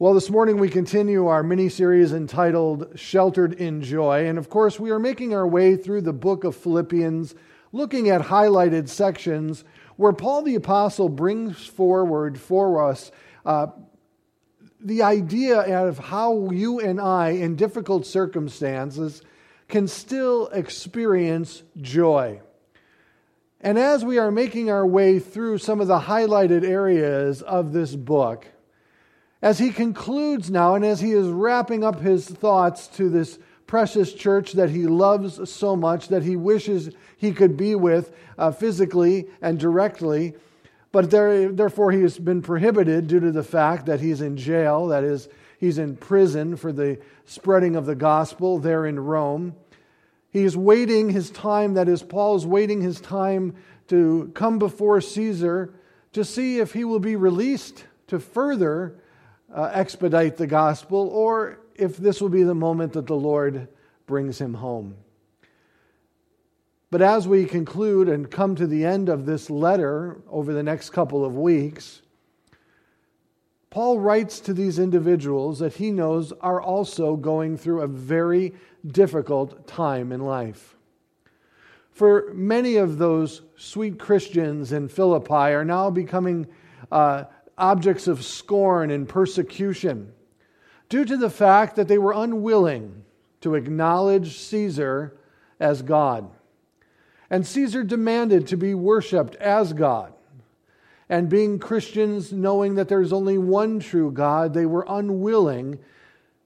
Well, this morning we continue our mini series entitled Sheltered in Joy. And of course, we are making our way through the book of Philippians, looking at highlighted sections where Paul the Apostle brings forward for us uh, the idea of how you and I, in difficult circumstances, can still experience joy. And as we are making our way through some of the highlighted areas of this book, as he concludes now, and as he is wrapping up his thoughts to this precious church that he loves so much, that he wishes he could be with uh, physically and directly, but there, therefore he has been prohibited due to the fact that he's in jail, that is, he's in prison for the spreading of the gospel there in Rome. He is waiting his time, that is, Paul is waiting his time to come before Caesar to see if he will be released to further uh, expedite the gospel or if this will be the moment that the Lord brings him home. But as we conclude and come to the end of this letter over the next couple of weeks, Paul writes to these individuals that he knows are also going through a very difficult time in life. For many of those sweet Christians in Philippi are now becoming uh, objects of scorn and persecution due to the fact that they were unwilling to acknowledge Caesar as God. And Caesar demanded to be worshiped as God. And being Christians, knowing that there's only one true God, they were unwilling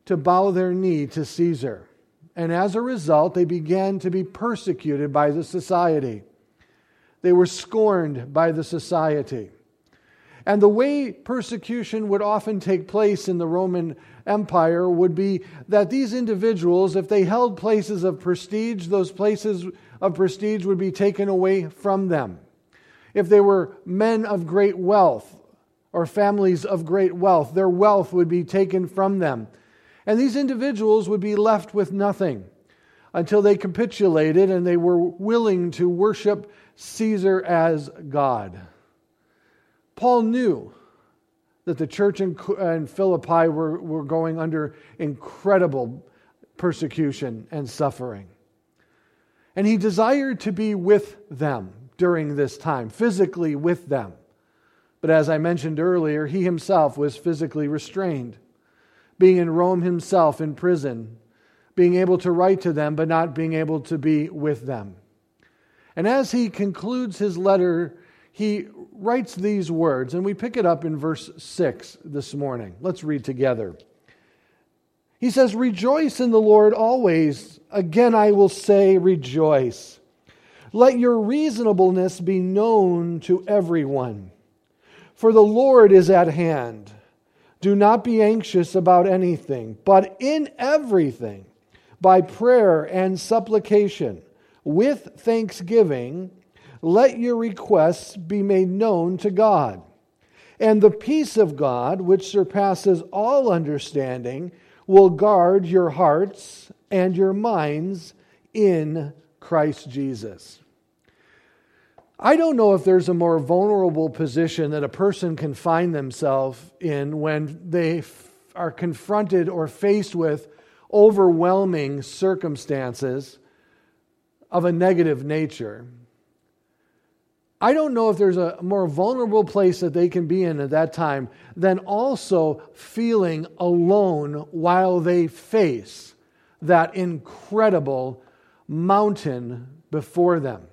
to bow their knee to Caesar. And as a result, they began to be persecuted by the society. They were scorned by the society. And the way persecution would often take place in the Roman Empire would be that these individuals, if they held places of prestige, those places of prestige would be taken away from them. If they were men of great wealth or families of great wealth, their wealth would be taken from them. And these individuals would be left with nothing until they capitulated and they were willing to worship Caesar as God. Paul knew that the church in, in Philippi were, were going under incredible persecution and suffering. And he desired to be with them during this time, physically with them. But as I mentioned earlier, he himself was physically restrained, being in Rome himself in prison, being able to write to them, but not being able to be with them. And as he concludes his letter he writes these words, and we pick it up in verse 6 this morning. Let's read together. He says, Rejoice in the Lord always. Again, I will say, Rejoice. Let your reasonableness be known to everyone. For the Lord is at hand. Do not be anxious about anything, but in everything, by prayer and supplication, with thanksgiving, let your requests be made known to God. And the peace of God, which surpasses all understanding, will guard your hearts and your minds in Christ Jesus. I don't know if there's a more vulnerable position that a person can find themselves in when they f- are confronted or faced with overwhelming circumstances of a negative nature I don't know if there's a more vulnerable place that they can be in at that time than also feeling alone while they face that incredible mountain before them.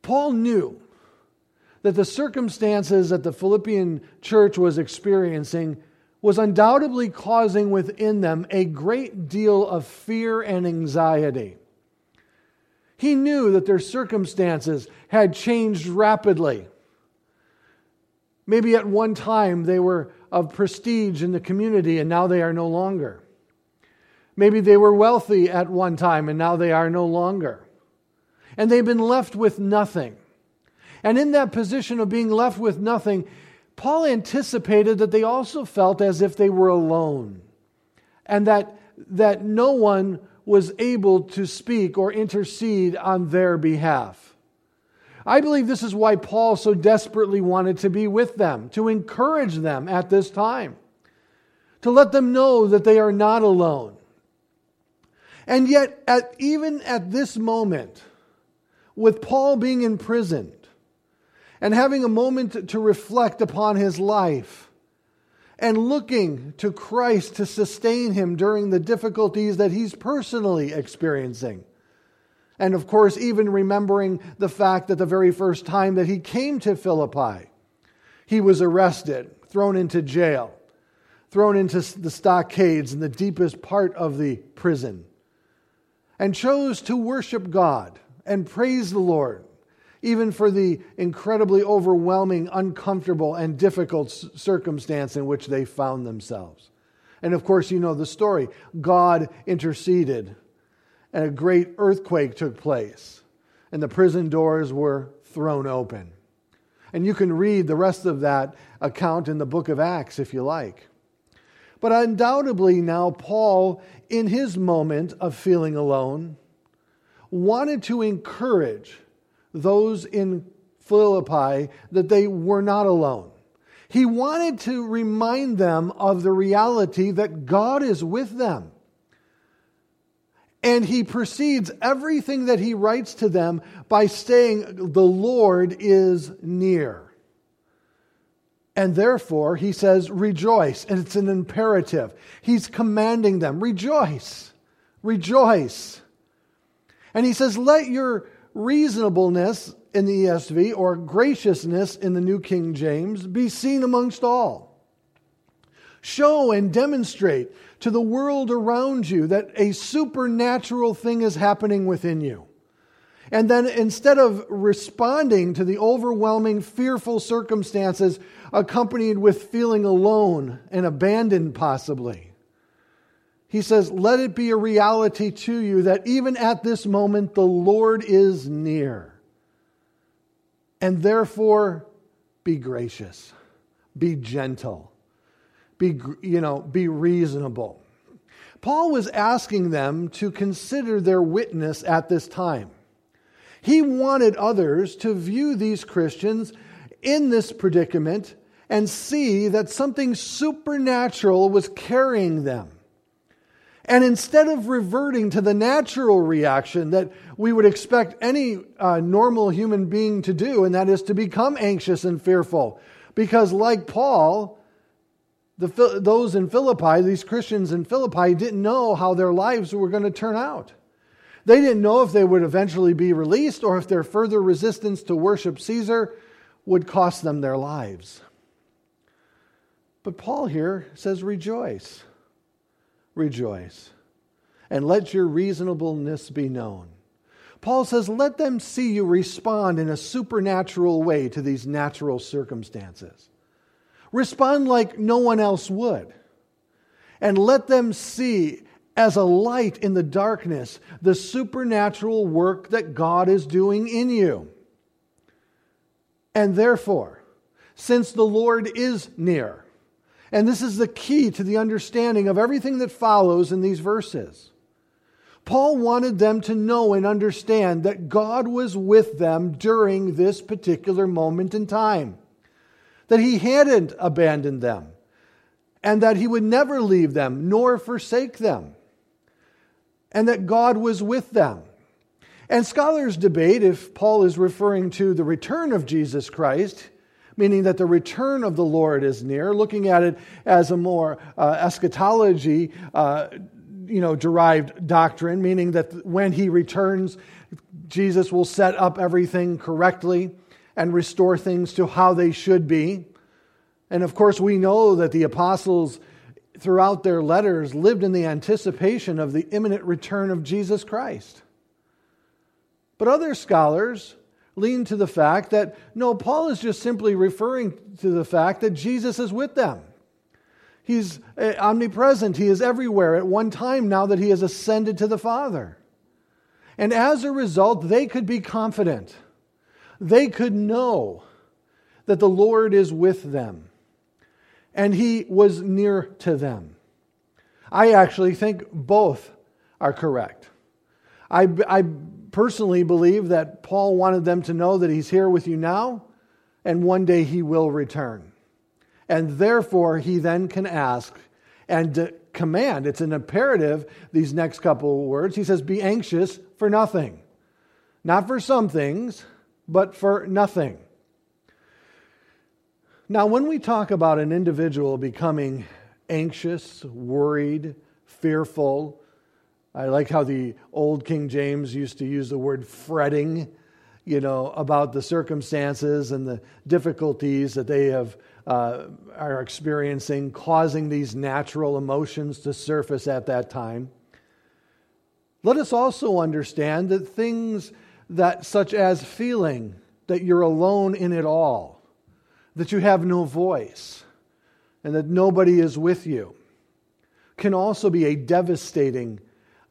Paul knew that the circumstances that the Philippian church was experiencing was undoubtedly causing within them a great deal of fear and anxiety. He knew that their circumstances had changed rapidly. Maybe at one time they were of prestige in the community and now they are no longer. Maybe they were wealthy at one time and now they are no longer. And they've been left with nothing. And in that position of being left with nothing, Paul anticipated that they also felt as if they were alone and that, that no one was able to speak or intercede on their behalf. I believe this is why Paul so desperately wanted to be with them, to encourage them at this time, to let them know that they are not alone. And yet, at, even at this moment, with Paul being imprisoned and having a moment to reflect upon his life and looking to Christ to sustain him during the difficulties that he's personally experiencing, and of course, even remembering the fact that the very first time that he came to Philippi, he was arrested, thrown into jail, thrown into the stockades in the deepest part of the prison, and chose to worship God and praise the Lord, even for the incredibly overwhelming, uncomfortable, and difficult circumstance in which they found themselves. And of course, you know the story. God interceded and a great earthquake took place, and the prison doors were thrown open. And you can read the rest of that account in the book of Acts if you like. But undoubtedly, now, Paul, in his moment of feeling alone, wanted to encourage those in Philippi that they were not alone. He wanted to remind them of the reality that God is with them. And he precedes everything that he writes to them by saying, The Lord is near. And therefore, he says, Rejoice. And it's an imperative. He's commanding them, Rejoice, rejoice. And he says, Let your reasonableness in the ESV or graciousness in the New King James be seen amongst all. Show and demonstrate to the world around you that a supernatural thing is happening within you. And then instead of responding to the overwhelming, fearful circumstances accompanied with feeling alone and abandoned, possibly, he says, Let it be a reality to you that even at this moment, the Lord is near. And therefore, be gracious, be gentle be, you know, be reasonable. Paul was asking them to consider their witness at this time. He wanted others to view these Christians in this predicament and see that something supernatural was carrying them. And instead of reverting to the natural reaction that we would expect any uh, normal human being to do, and that is to become anxious and fearful, because like Paul, the, those in Philippi, these Christians in Philippi, didn't know how their lives were going to turn out. They didn't know if they would eventually be released or if their further resistance to worship Caesar would cost them their lives. But Paul here says, Rejoice, rejoice, and let your reasonableness be known. Paul says, Let them see you respond in a supernatural way to these natural circumstances. Respond like no one else would. And let them see as a light in the darkness the supernatural work that God is doing in you. And therefore, since the Lord is near, and this is the key to the understanding of everything that follows in these verses. Paul wanted them to know and understand that God was with them during this particular moment in time that he hadn't abandoned them, and that he would never leave them nor forsake them, and that God was with them. And scholars debate if Paul is referring to the return of Jesus Christ, meaning that the return of the Lord is near, looking at it as a more uh, eschatology. Uh, you know, derived doctrine, meaning that when he returns, Jesus will set up everything correctly and restore things to how they should be. And of course, we know that the apostles, throughout their letters, lived in the anticipation of the imminent return of Jesus Christ. But other scholars lean to the fact that no, Paul is just simply referring to the fact that Jesus is with them. He's eh, omnipresent, he is everywhere at one time now that he has ascended to the Father. And as a result, they could be confident they could know that the Lord is with them and he was near to them. I actually think both are correct. I, I personally believe that Paul wanted them to know that he's here with you now and one day he will return. And therefore, he then can ask and command. It's an imperative, these next couple of words. He says, Be anxious for nothing. Not for some things, but for nothing. Now, when we talk about an individual becoming anxious, worried, fearful, I like how the old King James used to use the word fretting, you know, about the circumstances and the difficulties that they have uh, are experiencing, causing these natural emotions to surface at that time. Let us also understand that things that, such as feeling that you're alone in it all, that you have no voice, and that nobody is with you, can also be a devastating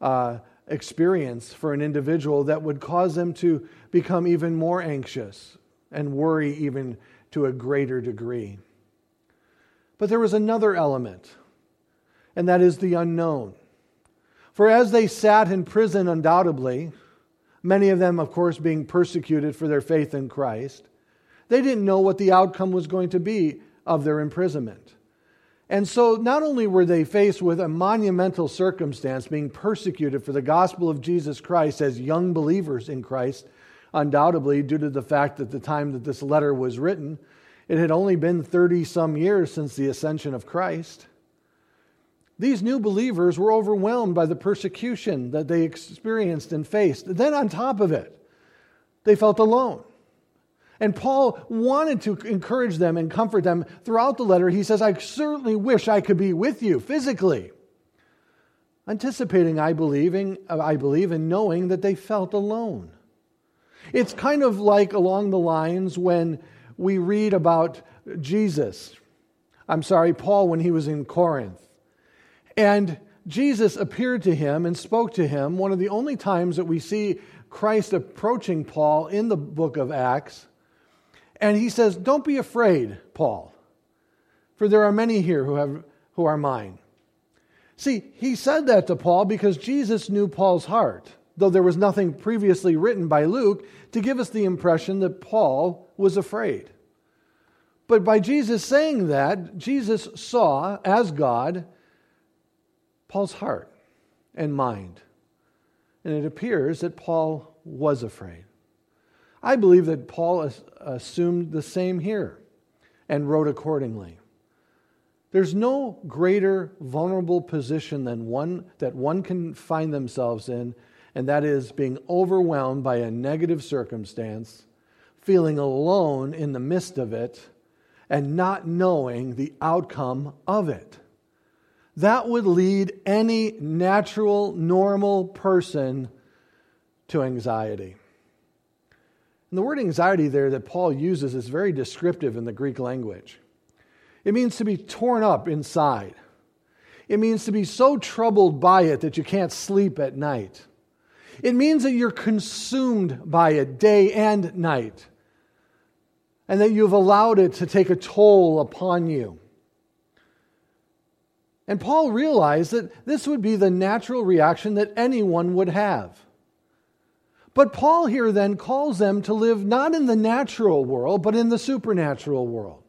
uh, experience for an individual that would cause them to become even more anxious and worry even to a greater degree. But there was another element, and that is the unknown. For as they sat in prison, undoubtedly, many of them, of course, being persecuted for their faith in Christ, they didn't know what the outcome was going to be of their imprisonment. And so, not only were they faced with a monumental circumstance, being persecuted for the gospel of Jesus Christ as young believers in Christ, undoubtedly due to the fact that the time that this letter was written, it had only been 30 some years since the ascension of Christ. These new believers were overwhelmed by the persecution that they experienced and faced. Then, on top of it, they felt alone. And Paul wanted to encourage them and comfort them throughout the letter. He says, I certainly wish I could be with you physically. Anticipating, I believe, in, I believe, in knowing that they felt alone. It's kind of like along the lines when we read about Jesus. I'm sorry, Paul, when he was in Corinth. And Jesus appeared to him and spoke to him. One of the only times that we see Christ approaching Paul in the book of Acts and he says, Don't be afraid, Paul, for there are many here who, have, who are mine. See, he said that to Paul because Jesus knew Paul's heart, though there was nothing previously written by Luke to give us the impression that Paul was afraid. But by Jesus saying that, Jesus saw, as God, Paul's heart and mind. And it appears that Paul was afraid. I believe that Paul assumed the same here and wrote accordingly. There's no greater vulnerable position than one that one can find themselves in, and that is being overwhelmed by a negative circumstance, feeling alone in the midst of it, and not knowing the outcome of it. That would lead any natural, normal person to anxiety. And the word anxiety there that Paul uses is very descriptive in the Greek language. It means to be torn up inside. It means to be so troubled by it that you can't sleep at night. It means that you're consumed by it day and night, and that you've allowed it to take a toll upon you. And Paul realized that this would be the natural reaction that anyone would have. But Paul here then calls them to live not in the natural world, but in the supernatural world.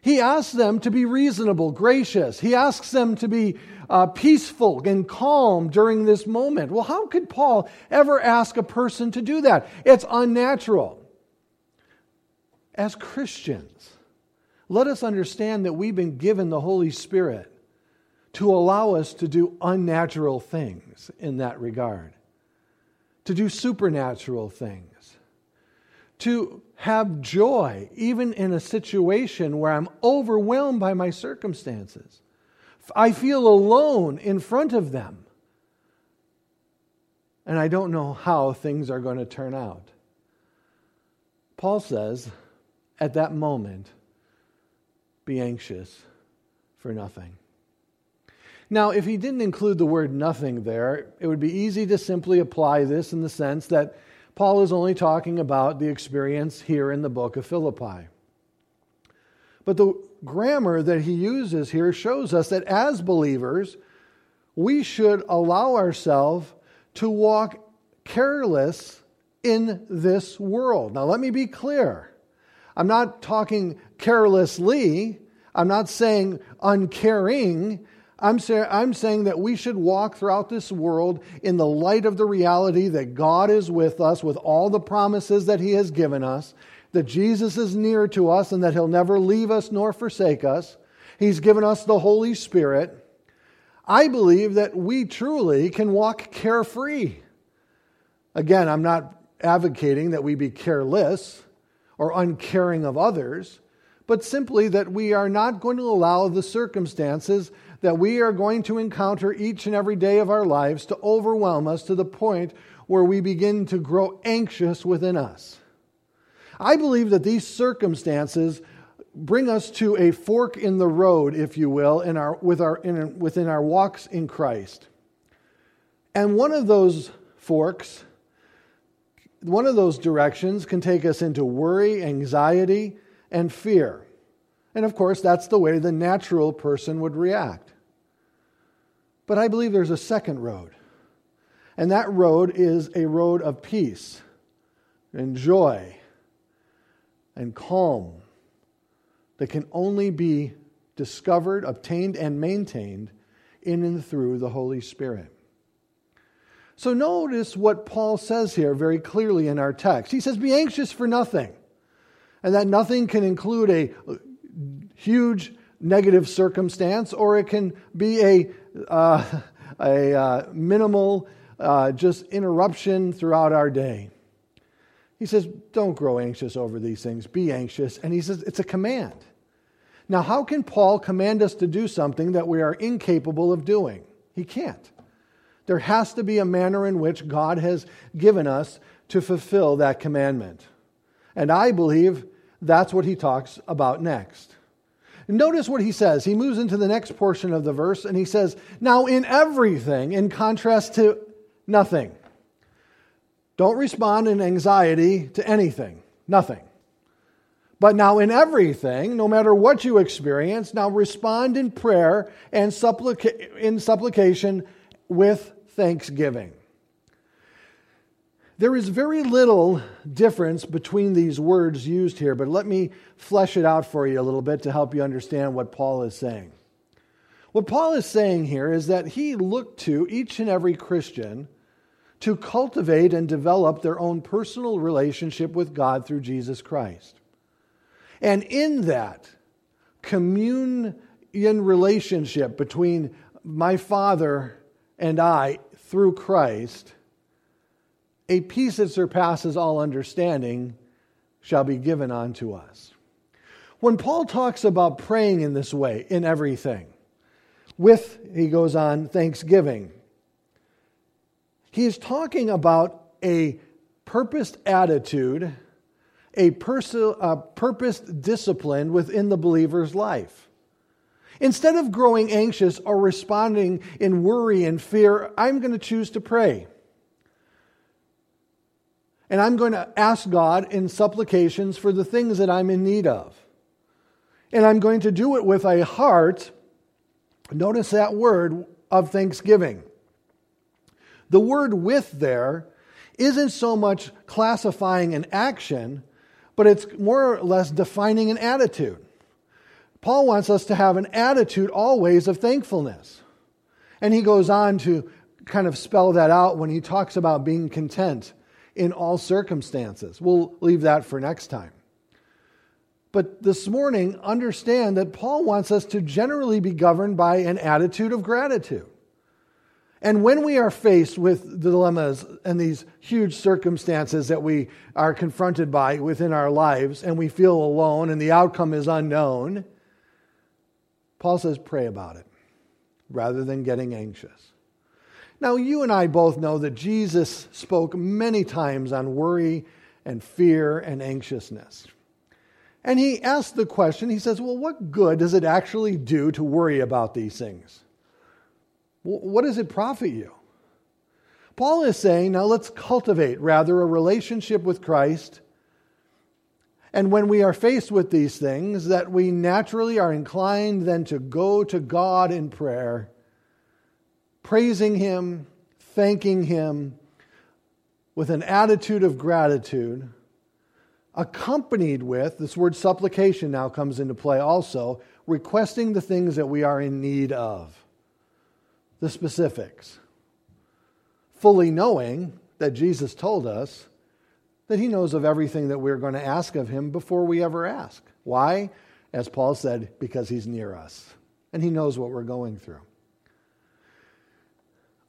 He asks them to be reasonable, gracious. He asks them to be uh, peaceful and calm during this moment. Well, how could Paul ever ask a person to do that? It's unnatural. As Christians, let us understand that we've been given the Holy Spirit to allow us to do unnatural things in that regard to do supernatural things, to have joy, even in a situation where I'm overwhelmed by my circumstances. I feel alone in front of them. And I don't know how things are going to turn out. Paul says, at that moment, be anxious for nothing. Now, if he didn't include the word nothing there, it would be easy to simply apply this in the sense that Paul is only talking about the experience here in the book of Philippi. But the grammar that he uses here shows us that as believers, we should allow ourselves to walk careless in this world. Now, let me be clear. I'm not talking carelessly. I'm not saying uncaring. I'm, say, I'm saying that we should walk throughout this world in the light of the reality that God is with us with all the promises that He has given us, that Jesus is near to us and that He'll never leave us nor forsake us. He's given us the Holy Spirit. I believe that we truly can walk carefree. Again, I'm not advocating that we be careless or uncaring of others, but simply that we are not going to allow the circumstances that we are going to encounter each and every day of our lives to overwhelm us to the point where we begin to grow anxious within us. I believe that these circumstances bring us to a fork in the road, if you will, in our, with our, in, within our walks in Christ. And one of those forks one of those directions can take us into worry, anxiety, and fear. And of course, that's the way the natural person would react. But I believe there's a second road. And that road is a road of peace and joy and calm that can only be discovered, obtained, and maintained in and through the Holy Spirit. So notice what Paul says here very clearly in our text. He says, Be anxious for nothing. And that nothing can include a huge negative circumstance, or it can be a, uh, a uh, minimal uh, just interruption throughout our day. He says, Don't grow anxious over these things, be anxious. And he says, It's a command. Now, how can Paul command us to do something that we are incapable of doing? He can't. There has to be a manner in which God has given us to fulfill that commandment. And I believe that's what he talks about next. Notice what he says. He moves into the next portion of the verse and he says, Now in everything, in contrast to nothing. Don't respond in anxiety to anything, nothing. But now in everything, no matter what you experience, now respond in prayer and supplica- in supplication with thanksgiving. There is very little difference between these words used here, but let me flesh it out for you a little bit to help you understand what Paul is saying. What Paul is saying here is that he looked to each and every Christian to cultivate and develop their own personal relationship with God through Jesus Christ. And in that communion relationship between my Father and I, through Christ, a peace that surpasses all understanding shall be given unto us. When Paul talks about praying in this way, in everything, with, he goes on, thanksgiving, he is talking about a purposed attitude, a, pers- a purposed discipline within the believer's life. Instead of growing anxious or responding in worry and fear, I'm going to choose to pray. And I'm going to ask God in supplications for the things that I'm in need of. And I'm going to do it with a heart, notice that word, of thanksgiving. The word with there isn't so much classifying an action, but it's more or less defining an attitude. Paul wants us to have an attitude always of thankfulness. And he goes on to kind of spell that out when he talks about being content in all circumstances. We'll leave that for next time. But this morning, understand that Paul wants us to generally be governed by an attitude of gratitude. And when we are faced with dilemmas and these huge circumstances that we are confronted by within our lives, and we feel alone and the outcome is unknown, Paul says, pray about it rather than getting anxious. Now, you and I both know that Jesus spoke many times on worry and fear and anxiousness. And he asked the question, he says, Well, what good does it actually do to worry about these things? What does it profit you? Paul is saying, now let's cultivate rather a relationship with Christ and when we are faced with these things, that we naturally are inclined then to go to God in prayer, praising Him, thanking Him, with an attitude of gratitude, accompanied with, this word supplication now comes into play also, requesting the things that we are in need of, the specifics. Fully knowing that Jesus told us that he knows of everything that we're going to ask of him before we ever ask. Why? As Paul said, because he's near us and he knows what we're going through.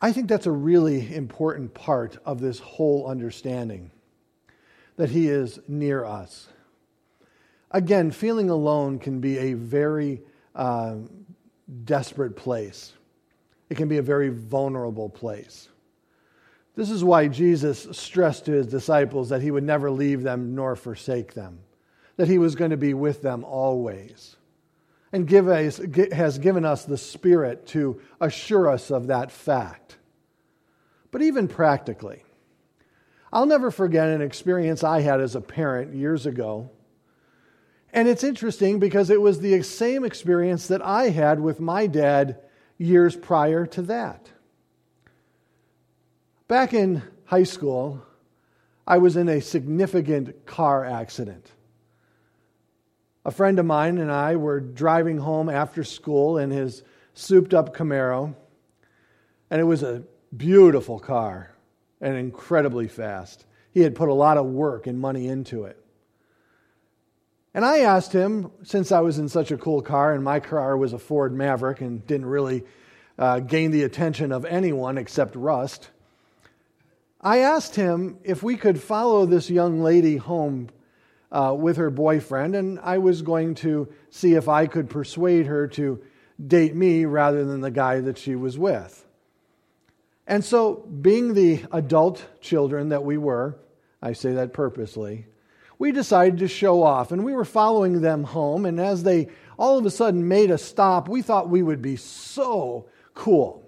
I think that's a really important part of this whole understanding that He is near us. Again, feeling alone can be a very uh, desperate place, it can be a very vulnerable place. This is why Jesus stressed to his disciples that he would never leave them nor forsake them, that he was going to be with them always. And give us, has given us the Spirit to assure us of that fact. But even practically, I'll never forget an experience I had as a parent years ago. And it's interesting because it was the same experience that I had with my dad years prior to that. Back in high school, I was in a significant car accident. A friend of mine and I were driving home after school in his souped up Camaro, and it was a beautiful car and incredibly fast. He had put a lot of work and money into it. And I asked him, since I was in such a cool car and my car was a Ford Maverick and didn't really uh, gain the attention of anyone except Rust, I asked him if we could follow this young lady home uh, with her boyfriend, and I was going to see if I could persuade her to date me rather than the guy that she was with. And so, being the adult children that we were, I say that purposely, we decided to show off. And we were following them home. And as they all of a sudden made a stop, we thought we would be so cool.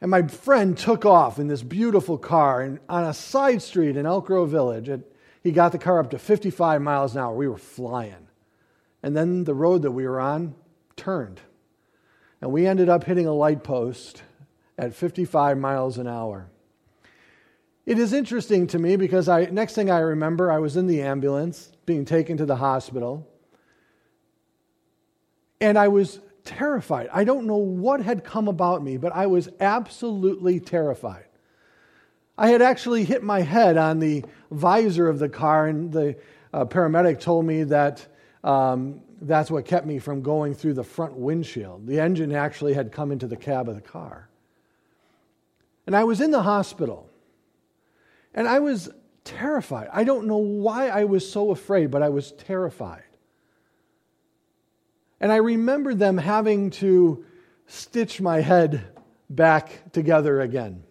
And my friend took off in this beautiful car and on a side street in Elk Grove Village. It, he got the car up to 55 miles an hour. We were flying. And then the road that we were on turned. And we ended up hitting a light post at 55 miles an hour. It is interesting to me because I, next thing I remember, I was in the ambulance being taken to the hospital. And I was terrified. I don't know what had come about me, but I was absolutely terrified. I had actually hit my head on the visor of the car, and the uh, paramedic told me that um, that's what kept me from going through the front windshield. The engine actually had come into the cab of the car. And I was in the hospital. And I was terrified. I don't know why I was so afraid, but I was terrified. And I remember them having to stitch my head back together again.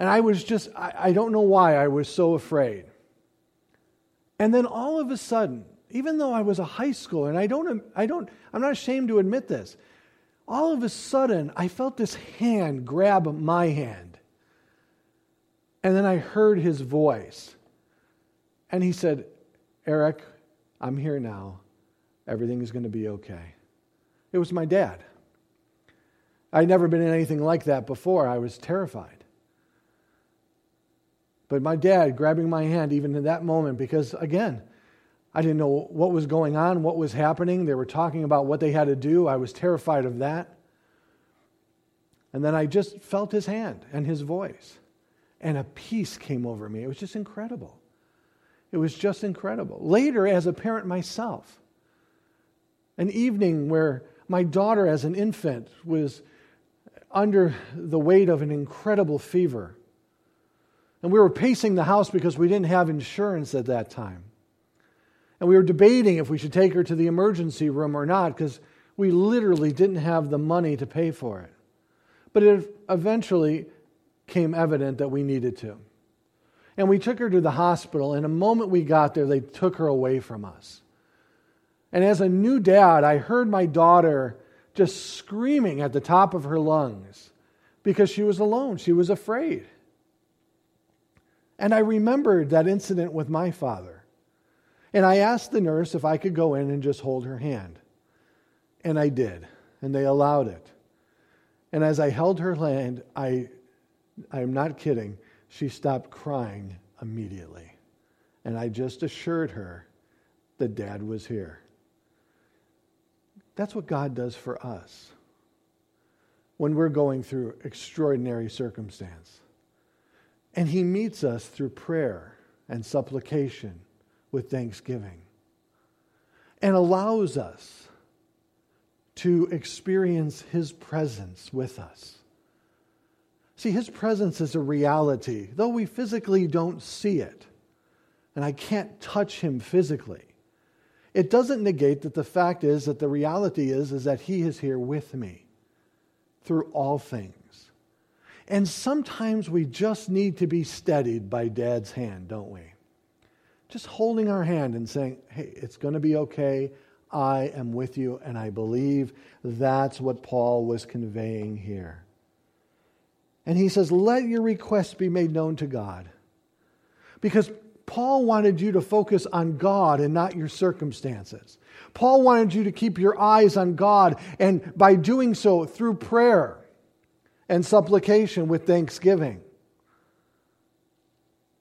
And I was just, I, I, don't know why I was so afraid. And then all of a sudden, even though I was a high schooler, and I don't, I don't, I'm not ashamed to admit this, all of a sudden, I felt this hand grab my hand. And then I heard his voice. And he said, Eric, I'm here now. Everything is going to be okay. It was my dad. I'd never been in anything like that before. I was terrified. But my dad grabbing my hand, even in that moment, because again, I didn't know what was going on, what was happening. They were talking about what they had to do. I was terrified of that. And then I just felt his hand and his voice. And a peace came over me. It was just incredible. It was just incredible. Later, as a parent myself, an evening where my daughter, as an infant, was under the weight of an incredible fever. And we were pacing the house because we didn't have insurance at that time. And we were debating if we should take her to the emergency room or not because we literally didn't have the money to pay for it. But it eventually came evident that we needed to. And we took her to the hospital, and the moment we got there, they took her away from us. And as a new dad, I heard my daughter just screaming at the top of her lungs because she was alone. She was afraid. And I remembered that incident with my father. And I asked the nurse if I could go in and just hold her hand. And I did, and they allowed it. And as I held her hand, I, I'm not kidding, she stopped crying immediately. And I just assured her that dad was here. That's what God does for us when we're going through extraordinary circumstance. And he meets us through prayer and supplication with thanksgiving and allows us to experience his presence with us. See, his presence is a reality, though we physically don't see it, and I can't touch him physically. It doesn't negate that the fact is that the reality is, is that he is here with me through all things. And sometimes we just need to be steadied by dad's hand, don't we? Just holding our hand and saying, hey, it's going to be okay. I am with you. And I believe that's what Paul was conveying here. And he says, let your requests be made known to God. Because Paul wanted you to focus on God and not your circumstances. Paul wanted you to keep your eyes on God, and by doing so, through prayer and supplication with thanksgiving,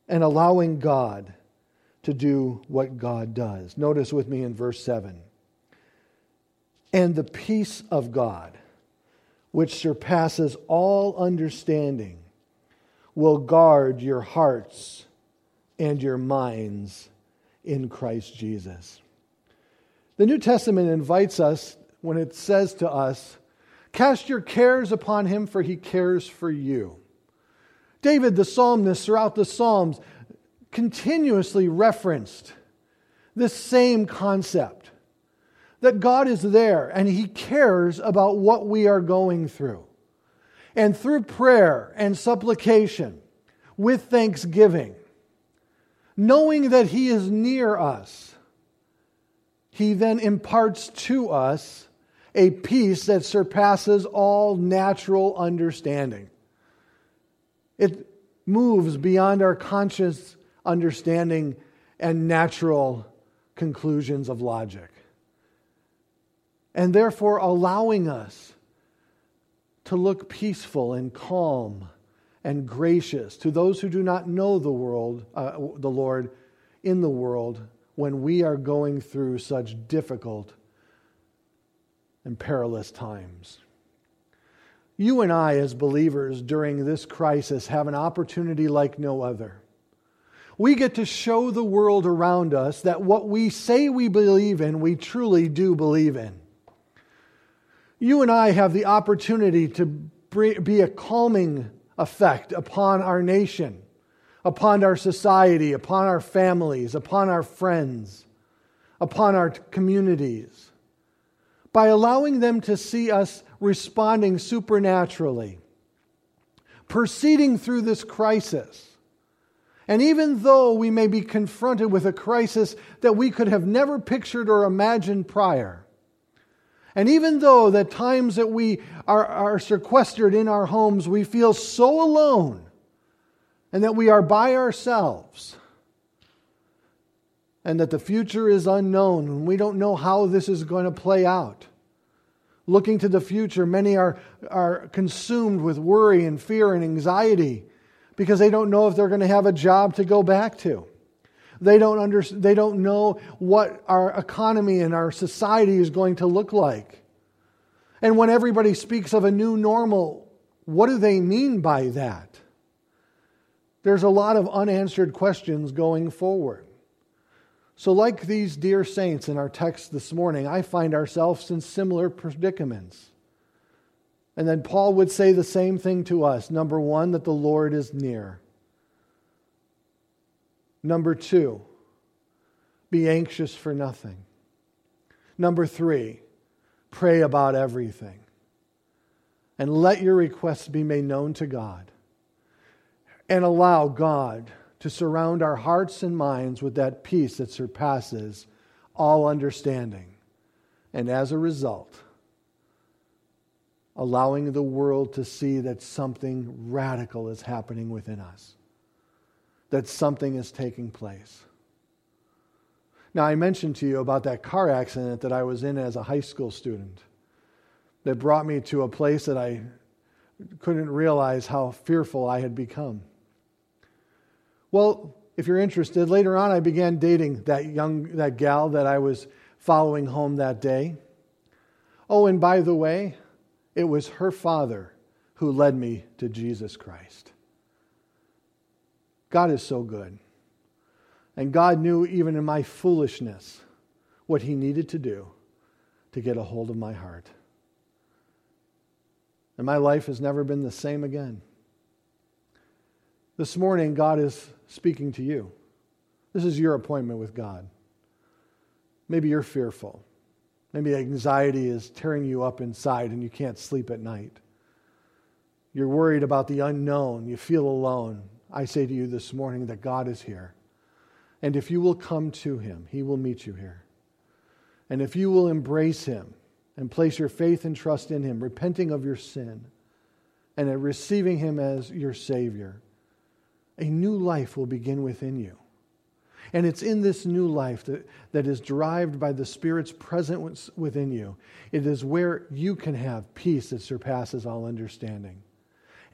and allowing God to do what God does. Notice with me in verse 7 And the peace of God, which surpasses all understanding, will guard your hearts and your minds in Christ Jesus. The New Testament invites us when it says to us, Cast your cares upon him, for he cares for you. David, the psalmist, throughout the Psalms, continuously referenced this same concept that God is there and He cares about what we are going through. And through prayer and supplication, with thanksgiving, knowing that He is near us, He then imparts to us a peace that surpasses all natural understanding. It moves beyond our conscious understanding and natural conclusions of logic. And therefore, allowing us to look peaceful and calm and gracious to those who do not know the world, uh, the Lord in the world when we are going through such difficult and perilous times. You and I, as believers during this crisis, have an opportunity like no other we get to show the world around us that what we say we believe in, we truly do believe in. You and I have the opportunity to be a calming effect upon our nation, upon our society, upon our families, upon our friends, upon our communities, by allowing them to see us responding supernaturally, proceeding through this crisis. And even though we may be confronted with a crisis that we could have never pictured or imagined prior, and even though the times that we are, are sequestered in our homes, we feel so alone and that we are by ourselves and that the future is unknown and we don't know how this is going to play out. Looking to the future, many are, are consumed with worry and fear and anxiety because they don't know if they're going to have a job to go back to. They don't, under, they don't know what our economy and our society is going to look like. And when everybody speaks of a new normal, what do they mean by that? There's a lot of unanswered questions going forward. So, like these dear saints in our text this morning, I find ourselves in similar predicaments. And then Paul would say the same thing to us. Number one, that the Lord is near. Number two, be anxious for nothing. Number three, pray about everything. And let your requests be made known to God. And allow God to surround our hearts and minds with that peace that surpasses all understanding. And as a result, allowing the world to see that something radical is happening within us, that something is taking place. Now, I mentioned to you about that car accident that I was in as a high school student that brought me to a place that I couldn't realize how fearful I had become. Well, if you're interested, later on I began dating that young that gal that I was following home that day. Oh, and by the way, it was her father who led me to Jesus Christ. God is so good. And God knew even in my foolishness what He needed to do to get a hold of my heart. And my life has never been the same again. This morning, God is speaking to you. This is your appointment with God. Maybe you're fearful. Maybe anxiety is tearing you up inside and you can't sleep at night. You're worried about the unknown. You feel alone. I say to you this morning that God is here. And if you will come to him, he will meet you here. And if you will embrace him and place your faith and trust in him, repenting of your sin and receiving him as your Savior, a new life will begin within you. And it's in this new life that, that is derived by the Spirit's presence within you. It is where you can have peace that surpasses all understanding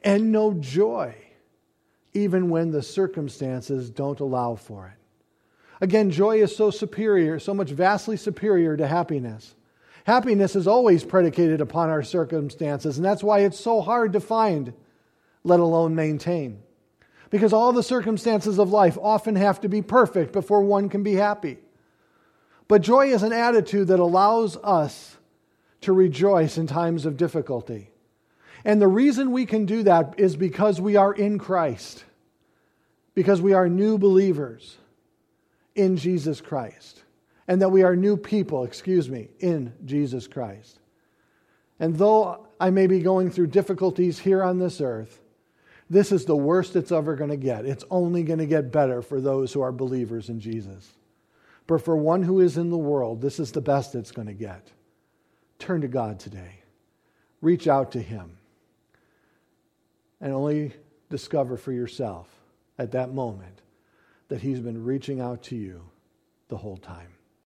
and know joy, even when the circumstances don't allow for it. Again, joy is so superior, so much vastly superior to happiness. Happiness is always predicated upon our circumstances, and that's why it's so hard to find, let alone maintain. Because all the circumstances of life often have to be perfect before one can be happy. But joy is an attitude that allows us to rejoice in times of difficulty. And the reason we can do that is because we are in Christ, because we are new believers in Jesus Christ, and that we are new people, excuse me, in Jesus Christ. And though I may be going through difficulties here on this earth, this is the worst it's ever going to get. It's only going to get better for those who are believers in Jesus. But for one who is in the world, this is the best it's going to get. Turn to God today. Reach out to Him and only discover for yourself at that moment that He's been reaching out to you the whole time.